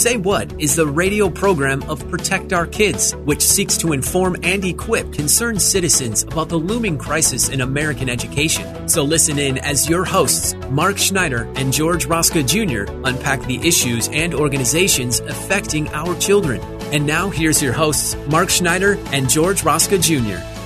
Say What is the radio program of Protect Our Kids, which seeks to inform and equip concerned citizens about the looming crisis in American education. So listen in as your hosts, Mark Schneider and George Rosca Jr., unpack the issues and organizations affecting our children. And now here's your hosts, Mark Schneider and George Rosca Jr.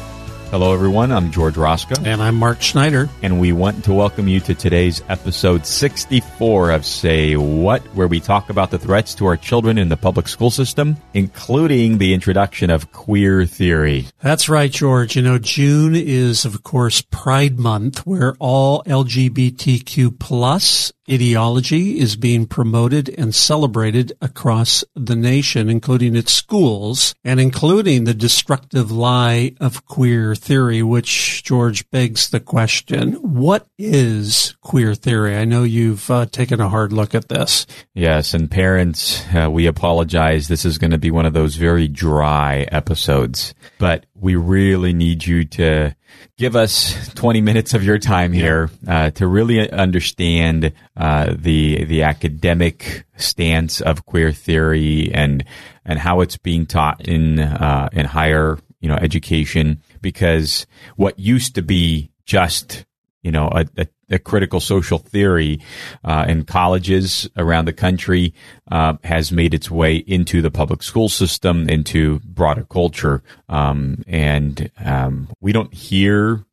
Hello, everyone. I'm George Rosca. And I'm Mark Schneider. And we want to welcome you to today's episode 64 of Say What, where we talk about the threats to our children in the public school system, including the introduction of queer theory. That's right, George. You know, June is, of course, Pride Month, where all LGBTQ plus ideology is being promoted and celebrated across the nation, including its schools and including the destructive lie of queer theory, which George begs the question, what is queer theory? I know you've uh, taken a hard look at this. Yes. And parents, uh, we apologize. This is going to be one of those very dry episodes, but we really need you to give us 20 minutes of your time here uh, to really understand uh, the the academic stance of queer theory and and how it's being taught in uh, in higher you know education because what used to be just you know a, a, a critical social theory uh, in colleges around the country uh, has made its way into the public school system, into broader culture, um, and um, we don't hear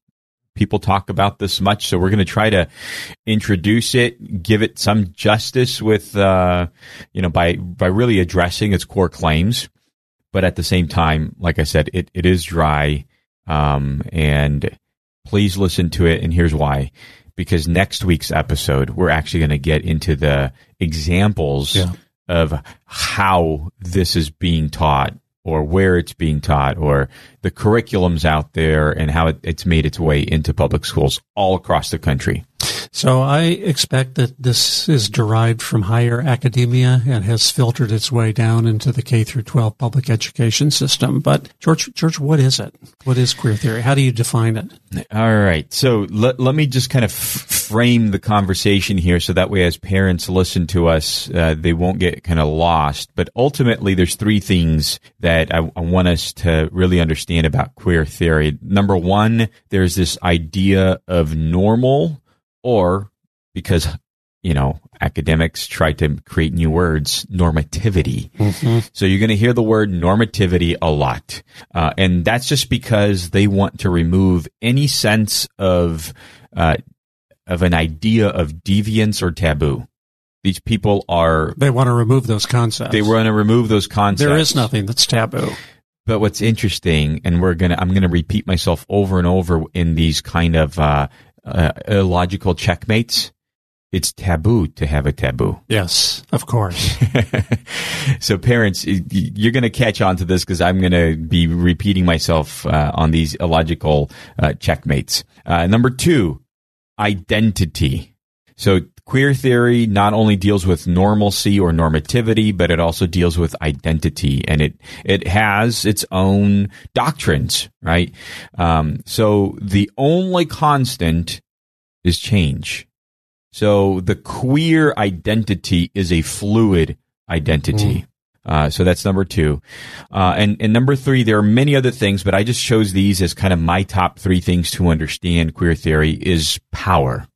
people talk about this much. So we're going to try to introduce it, give it some justice with, uh, you know, by by really addressing its core claims, but at the same time, like I said, it it is dry, um, and please listen to it. And here's why because next week's episode, we're actually going to get into the examples yeah. of how this is being taught or where it's being taught or the curriculums out there and how it, it's made its way into public schools all across the country. So I expect that this is derived from higher academia and has filtered its way down into the K through 12 public education system. But George, George, what is it? What is queer theory? How do you define it? All right. So let, let me just kind of f- frame the conversation here so that way as parents listen to us, uh, they won't get kind of lost. But ultimately, there's three things that I, I want us to really understand about queer theory. Number one, there's this idea of normal or because you know academics try to create new words normativity. Mm-hmm. so you're going to hear the word normativity a lot. Uh, and that's just because they want to remove any sense of uh, of an idea of deviance or taboo. These people are they want to remove those concepts. They want to remove those concepts there is nothing that's taboo but what's interesting and we're gonna i'm gonna repeat myself over and over in these kind of uh, uh, illogical checkmates, it's taboo to have a taboo. Yes, of course. so, parents, you're going to catch on to this because I'm going to be repeating myself uh, on these illogical uh, checkmates. Uh, number two, identity. So, queer theory not only deals with normalcy or normativity, but it also deals with identity, and it it has its own doctrines, right? Um, so the only constant is change. So the queer identity is a fluid identity. Mm. Uh, so that's number two. Uh, and, and number three, there are many other things, but I just chose these as kind of my top three things to understand queer theory is power.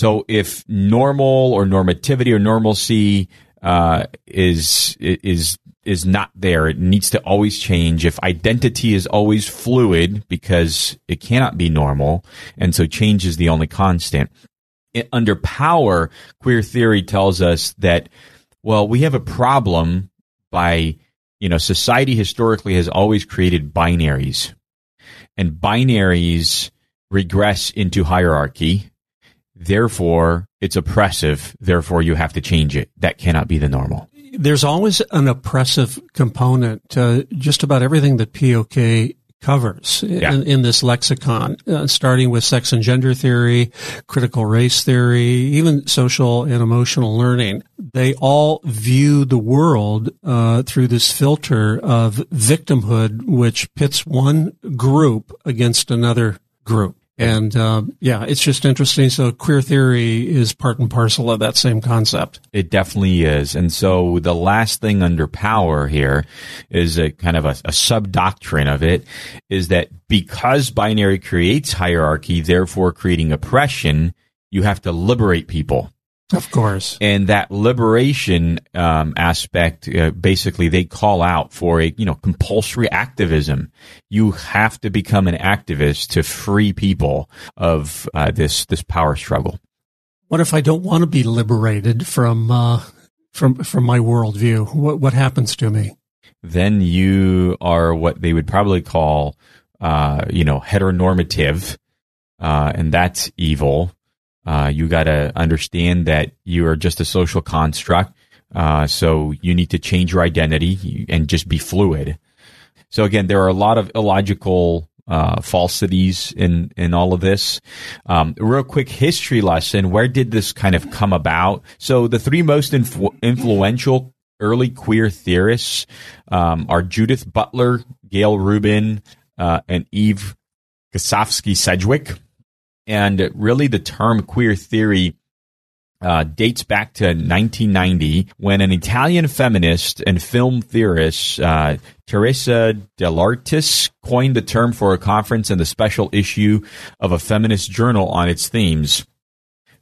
So if normal or normativity or normalcy uh, is is is not there. It needs to always change. If identity is always fluid because it cannot be normal, and so change is the only constant. It, under power, queer theory tells us that, well, we have a problem by, you know, society historically has always created binaries, and binaries regress into hierarchy. Therefore, it's oppressive. Therefore, you have to change it. That cannot be the normal there's always an oppressive component to just about everything that POK covers Yeah. in, in this lexicon, uh, starting with sex and gender theory, critical race theory, even social and emotional learning. They all view the world uh, through this filter of victimhood, which pits one group against another group. And uh, yeah, it's just interesting. So queer theory is part and parcel of that same concept. It definitely is. And so the last thing under power here is a kind of a, a sub doctrine of it is that because binary creates hierarchy, therefore creating oppression, you have to liberate people. Of course. And that liberation um, aspect, uh, basically, they call out for a you know compulsory activism. You have to become an activist to free people of uh, this this power struggle. What if I don't want to be liberated from uh, from from my worldview? What what happens to me? then you are what they would probably call, uh, you know, heteronormative, uh, and that's evil. Uh, you got to understand that you are just a social construct. Uh, so you need to change your identity and just be fluid. So again, there are a lot of illogical uh, falsities in in all of this. Um, real quick history lesson: Where did this kind of come about? So the three most influ- influential early queer theorists um, are Judith Butler, Gayle Rubin, uh, and Eve Kosofsky Sedgwick. And really, the term queer theory uh, dates back to 1990 when an Italian feminist and film theorist, uh, Teresa de Lauretis, coined the term for a conference and the special issue of a feminist journal on its themes.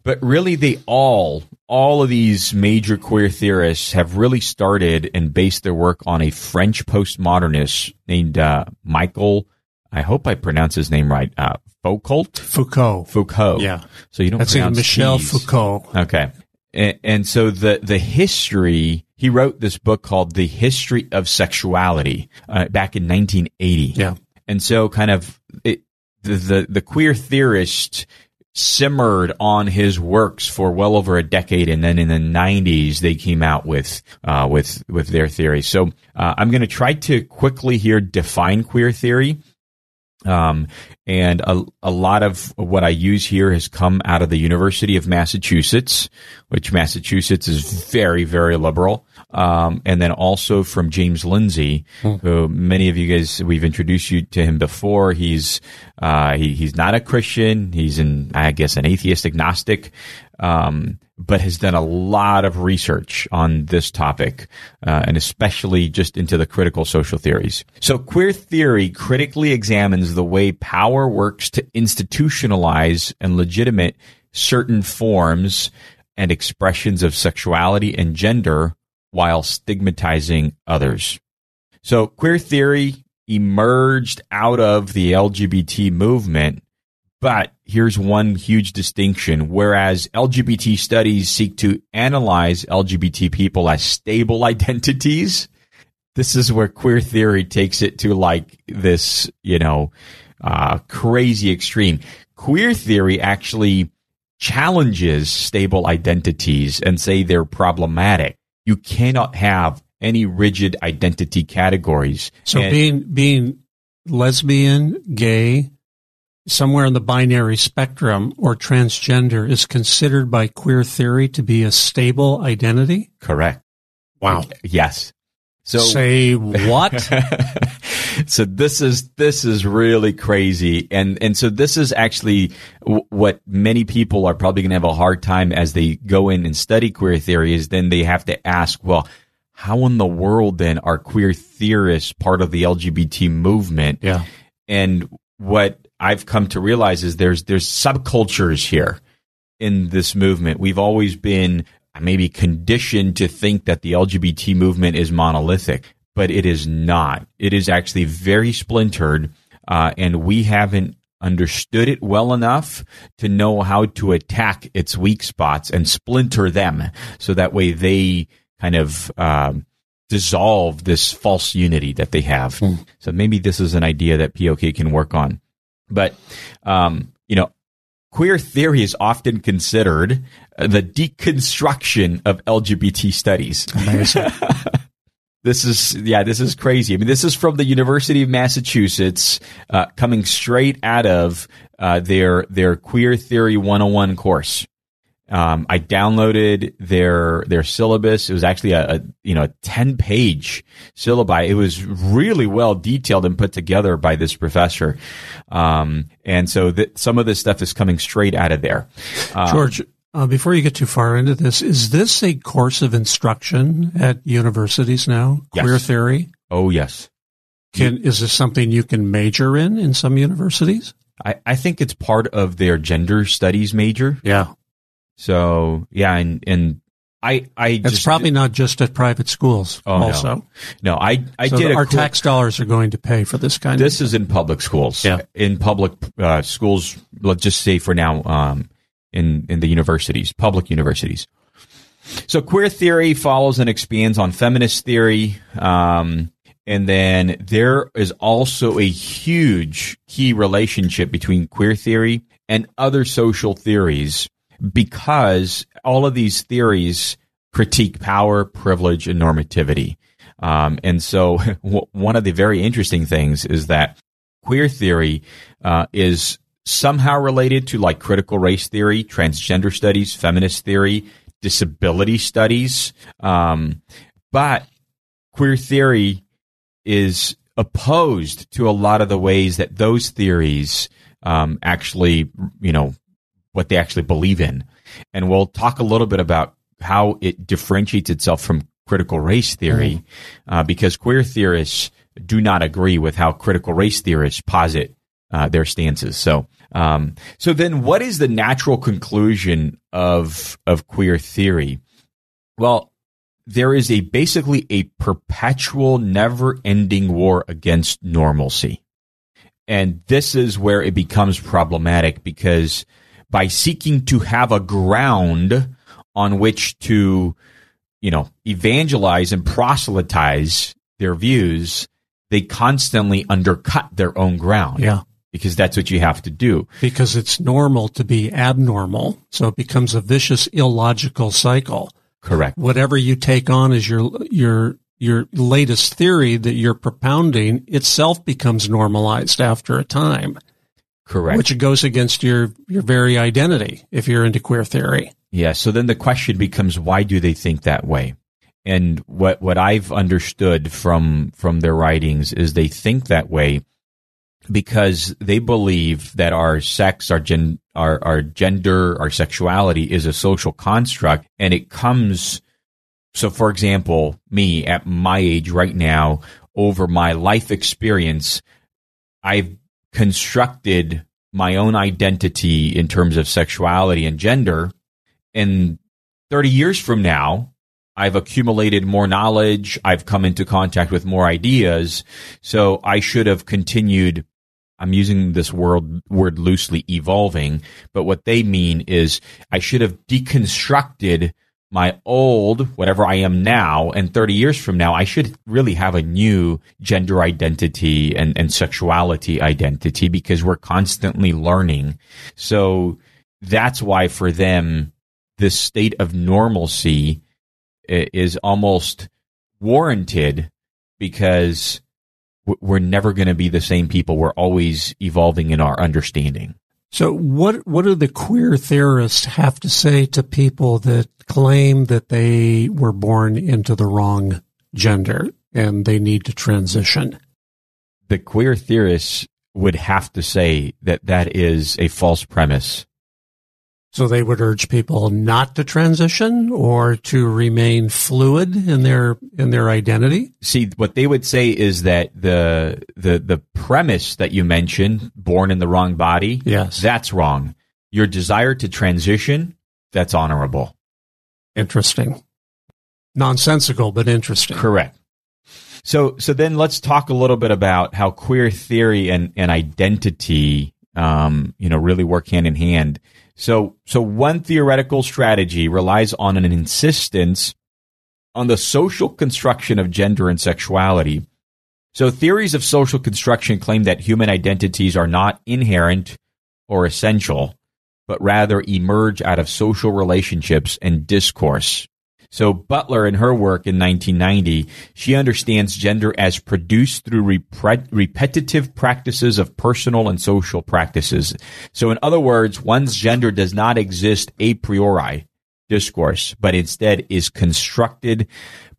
But really, they all, all of these major queer theorists have really started and based their work on a French postmodernist named uh, Michael. I hope I pronounce his name right. Uh, Foucault. Foucault. Foucault. Yeah. So you don't That's pronounce Michel. Foucault. Okay. And, and so the, the history, he wrote this book called The History of Sexuality uh, back in 1980. Yeah. And so kind of it, the, the, the queer theorist simmered on his works for well over a decade. And then in the 90s, they came out with, uh, with, with their theory. So uh, I'm going to try to quickly here define queer theory. Um, and a, a lot of what I use here has come out of the University of Massachusetts, which Massachusetts is very, very liberal. Um, and then also from James Lindsay, who many of you guys, we've introduced you to him before. He's, uh, he, he's not a Christian. He's an, I guess, an atheist agnostic. Um, but has done a lot of research on this topic, uh, and especially just into the critical social theories. So, queer theory critically examines the way power works to institutionalize and legitimate certain forms and expressions of sexuality and gender while stigmatizing others. So, queer theory emerged out of the LGBT movement but here's one huge distinction. Whereas LGBT studies seek to analyze LGBT people as stable identities, this is where queer theory takes it to like this, you know, uh, crazy extreme. Queer theory actually challenges stable identities and say they're problematic. You cannot have any rigid identity categories. So And- being being lesbian, gay, somewhere in the binary spectrum or transgender is considered by queer theory to be a stable identity? correct. Wow. Yes. So Say what? so this is this is really crazy and and so this is actually w- what many people are probably going to have a hard time as they go in and study queer theory is then they have to ask well how in the world then are queer theorists part of the LGBT movement yeah. and what I've come to realize is there's there's subcultures here in this movement. We've always been maybe conditioned to think that the LGBT movement is monolithic. but it is not. It is actually very splintered, uh, and we haven't understood it well enough to know how to attack its weak spots and splinter them so that way they kind of um, dissolve this false unity that they have. Mm. So maybe this is an idea that POK can work on. But, um, you know, queer theory is often considered the deconstruction of LGBT studies. this is yeah this is crazy. I mean this is from the university of massachusetts uh, coming straight out of uh, their their queer theory 101 course um, i downloaded their their syllabus it was actually a, a you know a 10 page syllabi it was really well detailed and put together by this professor um, and so th- some of this stuff is coming straight out of there uh, George, uh, before you get too far into this, is this a course of instruction at universities now? Yes. Queer theory? oh yes Can, is this something you can major in in some universities? I, I think it's part of their gender studies major Yeah. So yeah, and and I I It's just, probably not just at private schools Oh, also. no I I so did our quick- tax dollars are going to pay for this kind This of is in public schools. Yeah. in public uh, schools. Let's just say for now, um, in in the universities, public universities. So queer theory follows and expands on feminist theory. Um, and then there is also a huge key relationship between queer theory and other social theories because all of these theories critique power, privilege, and normativity. Um, and so w- one of the very interesting things is that queer theory uh, is somehow related to like critical race theory, transgender studies, feminist theory, disability studies. Um, but queer theory is opposed to a lot of the ways that those theories um, actually, you know, what they actually believe in. And we'll talk a little bit about how it differentiates itself from critical race theory, uh, because queer theorists do not agree with how critical race theorists posit uh, their stances. So, um, so then, what is the natural conclusion of of queer theory? Well, there is a basically a perpetual, never-ending war against normalcy, and this is where it becomes problematic because by seeking to have a ground on which to, you know, evangelize and proselytize their views, they constantly undercut their own ground. Yeah. Because that's what you have to do. because it's normal to be abnormal. So it becomes a vicious, illogical cycle. Correct. Whatever you take on as your, your, your latest theory that you're propounding itself becomes normalized after a time, Correct. which goes against your, your very identity if you're into queer theory. Yeah. So then the question becomes, why do they think that way? And what what I've understood from from their writings is they think that way because they believe that our sex, our gen, our our gender, our sexuality is a social construct, and it comes. So, for example, me at my age right now, over my life experience, I've constructed my own identity in terms of sexuality and gender and 30 years from now, I've accumulated more knowledge. I've come into contact with more ideas. So I should have continued. I'm using this word, word loosely evolving, but what they mean is I should have deconstructed my old, whatever I am now, and 30 years from now, I should really have a new gender identity and, and sexuality identity because we're constantly learning. So that's why for them, this state of normalcy is almost warranted because we're never going to be the same people. We're always evolving in our understanding. So what, what do the queer theorists have to say to people that claim that they were born into the wrong gender and they need to transition? The queer theorists would have to say that that is a false premise. So they would urge people not to transition or to remain fluid in their in their identity. See, what they would say is that the the the premise that you mentioned, born in the wrong body, Yes. that's wrong. Your desire to transition, that's honorable. Interesting. Nonsensical, but interesting. Correct. So, so then let's talk a little bit about how queer theory and, and identity, um, you know, really work hand in hand. So, so one theoretical strategy relies on an insistence on the social construction of gender and sexuality. So theories of social construction claim that human identities are not inherent or essential, but rather emerge out of social relationships and discourse. So Butler, in her work in 1990, she understands gender as produced through rep- repetitive practices of personal and social practices. So in other words, one's gender does not exist a priori discourse, but instead is constructed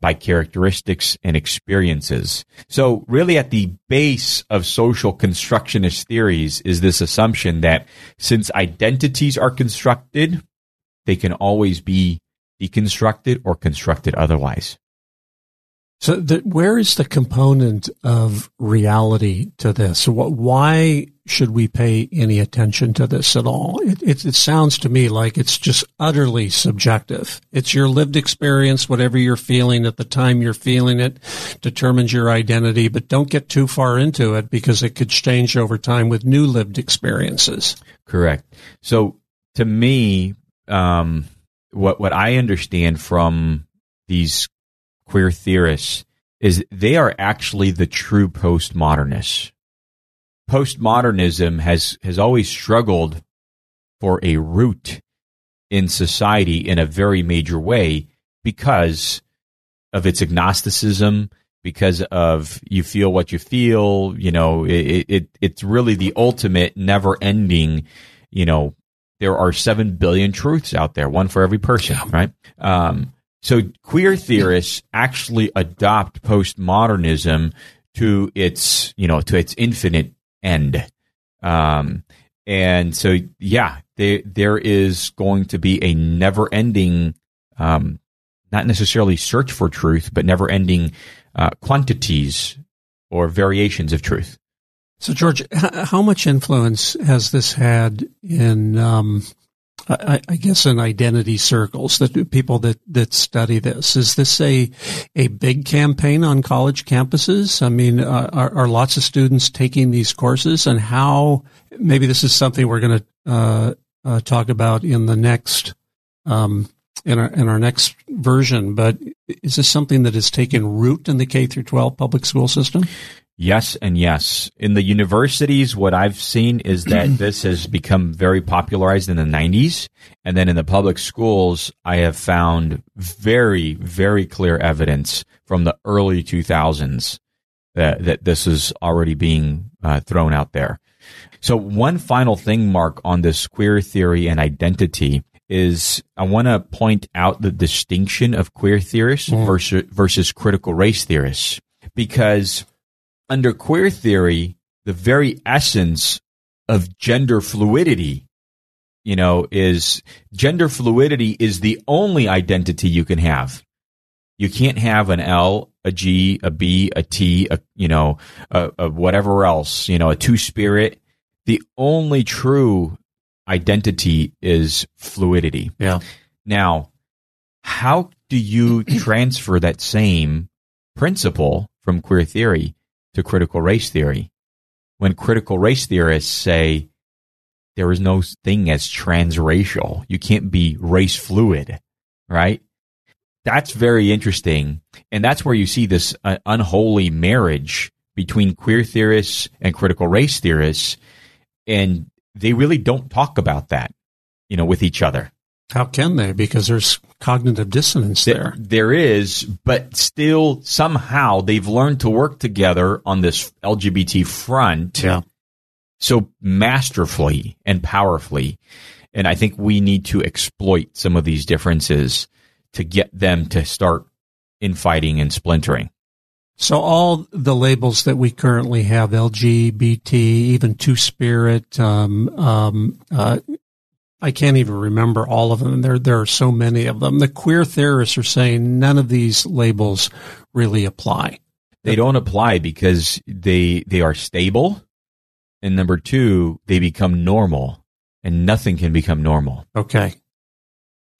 by characteristics and experiences. So really at the base of social constructionist theories is this assumption that since identities are constructed, they can always be deconstructed or constructed otherwise. So, the, where is the component of reality to this? What, Why should we pay any attention to this at all? It, it, it, sounds to me like it's just utterly subjective. It's your lived experience, whatever you're feeling at the time you're feeling it determines your identity, but don't get too far into it because it could change over time with new lived experiences. Correct. So, to me, um, what what I understand from these queer theorists is they are actually the true postmodernists. Postmodernism has has always struggled for a root in society in a very major way because of its agnosticism, because of you feel what you feel. You know, it, it it's really the ultimate, never ending, you know, there are 7 billion truths out there, one for every person, yeah. right? Um, so queer theorists actually adopt postmodernism to its, you know, to its infinite end. Um, and so, yeah, there, there is going to be a never ending, um, not necessarily search for truth, but never ending, uh, quantities or variations of truth. So, George, how much influence has this had in, um, I, I, guess, in identity circles the people that that study this? Is this a a big campaign on college campuses? I mean, uh, are, are, lots of students taking these courses, and how? Maybe this is something we're going to uh, uh, talk about in the next. Um, in our in our next version, but is this something that has taken root in the K through 12 public school system? Yes and yes. In the universities, what I've seen is that this has become very popularized in the 90s. And then in the public schools, I have found very, very clear evidence from the early 2000s that, that this is already being uh, thrown out there. So one final thing, Mark, on this queer theory and identity is I want to point out the distinction of queer theorists mm. versus, versus critical race theorists because under queer theory, the very essence of gender fluidity, you know, is gender fluidity is the only identity you can have. You can't have an L, a G, a B, a T, a, you know, a, a whatever else, you know, a two spirit. The only true identity is fluidity. Yeah. Now, how do you transfer that same principle from queer theory to critical race theory when critical race theorists say there is no thing as transracial. You can't be race fluid, right? That's very interesting. And that's where you see this uh, unholy marriage between queer theorists and critical race theorists. And they really don't talk about that, you know, with each other. How can they? Because there's cognitive dissonance there. There is, but still somehow they've learned to work together on this LGBT front. Yeah. So masterfully and powerfully. And I think we need to exploit some of these differences to get them to start infighting and splintering. So all the labels that we currently have, LGBT, even Two Spirit, um, um, uh, I can't even remember all of them. There, there are so many of them. The queer theorists are saying none of these labels really apply. They don't apply because they they are stable, and number two, they become normal, and nothing can become normal. Okay.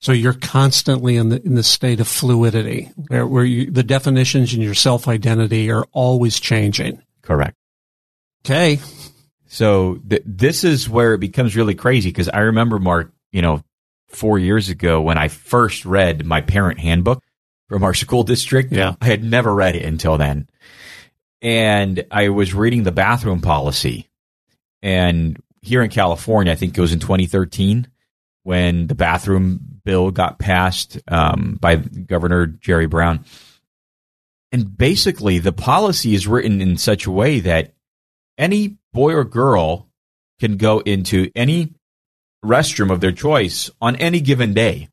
So you're constantly in the in the state of fluidity, where, where you, the definitions in your self identity are always changing. Correct. Okay. So th- this is where it becomes really crazy because I remember Mark, you know, four years ago when I first read my parent handbook from our school district. Yeah. I had never read it until then. And I was reading the bathroom policy. And here in California, I think it was in 2013 when the bathroom bill got passed um, by Governor Jerry Brown. And basically, the policy is written in such a way that any boy or girl can go into any restroom of their choice on any given day.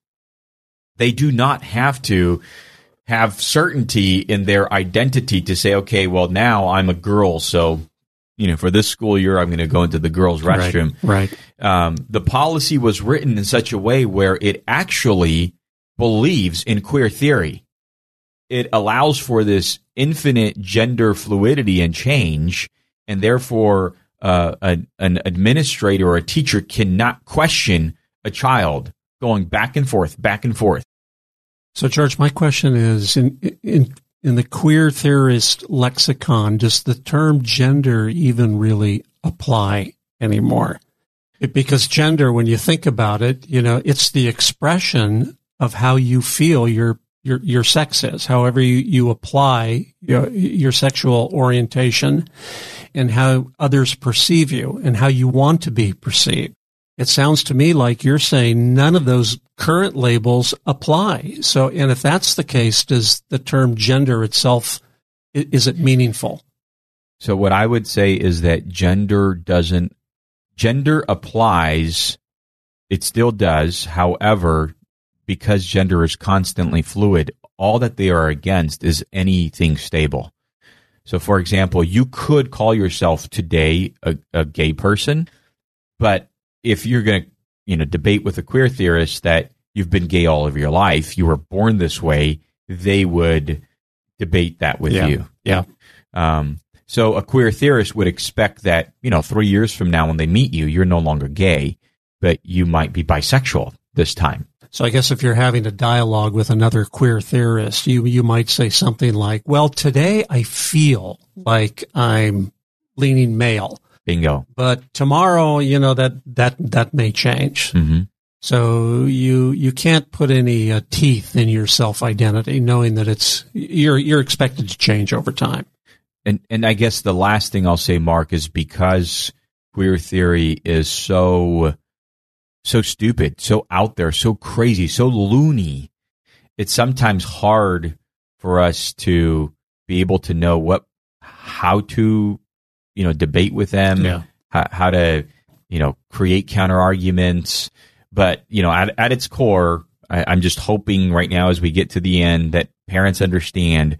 They do not have to have certainty in their identity to say, okay, well, now I'm a girl, so you know, for this school year, I'm going to go into the girls' restroom. Right. right. Um, the policy was written in such a way where it actually believes in queer theory. It allows for this infinite gender fluidity and change, and therefore, uh, a, an administrator or a teacher cannot question a child going back and forth, back and forth. So, George, my question is in, in in the queer theorist lexicon, does the term gender even really apply anymore? It, because gender, when you think about it, you know, it's the expression of how you feel your your your sex is, however you, you apply your, your sexual orientation and how others perceive you and how you want to be perceived. It sounds to me like you're saying none of those current labels apply. So, and if that's the case, does the term gender itself, is it meaningful? So what I would say is that gender doesn't, gender applies, it still does. However, because gender is constantly fluid, all that they are against is anything stable. So, for example, you could call yourself today a, a gay person, but if you're going to, you know, debate with a queer theorist that you've been gay all of your life, you were born this way, they would debate that with yeah. you. Yeah. Um, so a queer theorist would expect that, you know, three years from now when they meet you, you're no longer gay, but you might be bisexual this time. So I guess if you're having a dialogue with another queer theorist, you you might say something like, "Well, today I feel like I'm leaning male." Bingo. But tomorrow, you know that that that may change. Mm-hmm. So you you can't put any uh, teeth in your self identity, knowing that it's you're you're expected to change over time. And and I guess the last thing I'll say, Mark, is because queer theory is so so stupid, so out there, so crazy, so loony. It's sometimes hard for us to be able to know what how to you know debate with them, yeah. how, how to you know create counter arguments. But you know, at, at its core, I, I'm just hoping right now as we get to the end that parents understand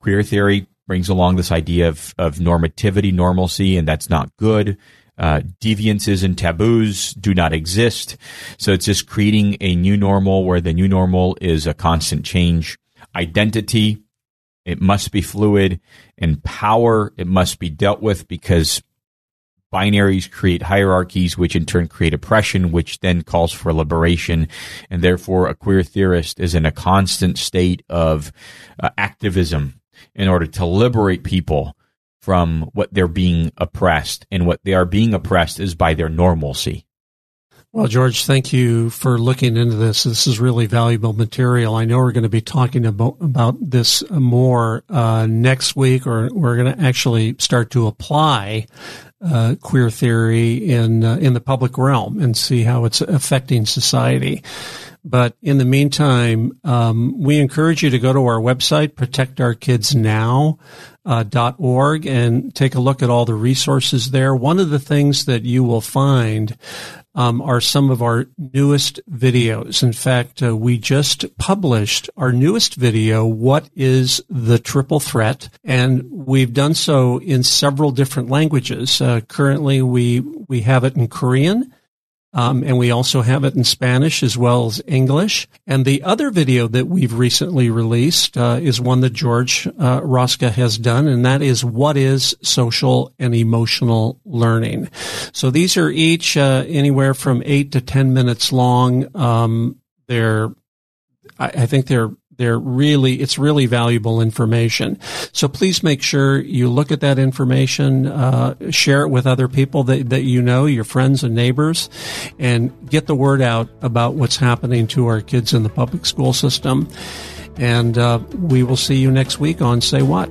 queer theory brings along this idea of, of normativity, normalcy, and that's not good. Uh, deviances and taboos do not exist. So it's just creating a new normal where the new normal is a constant change. Identity it must be fluid. And power, it must be dealt with because binaries create hierarchies, which in turn create oppression, which then calls for liberation. And therefore, a queer theorist is in a constant state of uh, activism in order to liberate people from what they're being oppressed. And what they are being oppressed is by their normalcy. Well, George, thank you for looking into this. This is really valuable material. I know we're going to be talking about, about this more uh, next week, or we're going to actually start to apply uh, queer theory in uh, in the public realm and see how it's affecting society. But in the meantime, um, we encourage you to go to our website, protectourkidsnow.org, uh, and take a look at all the resources there. One of the things that you will find um, are some of our newest videos. In fact, uh, we just published our newest video, What is the Triple Threat? And we've done so in several different languages. Uh, currently, we, we have it in Korean. Um, and we also have it in Spanish as well as English. And the other video that we've recently released uh, is one that George uh, Rosca has done, and that is what is social and emotional learning. So these are each uh, anywhere from eight to ten minutes long. Um, they're, I, I think they're they're really, it's really valuable information. So please make sure you look at that information, uh, share it with other people that, that you know, your friends and neighbors, and get the word out about what's happening to our kids in the public school system. And uh, we will see you next week on Say What.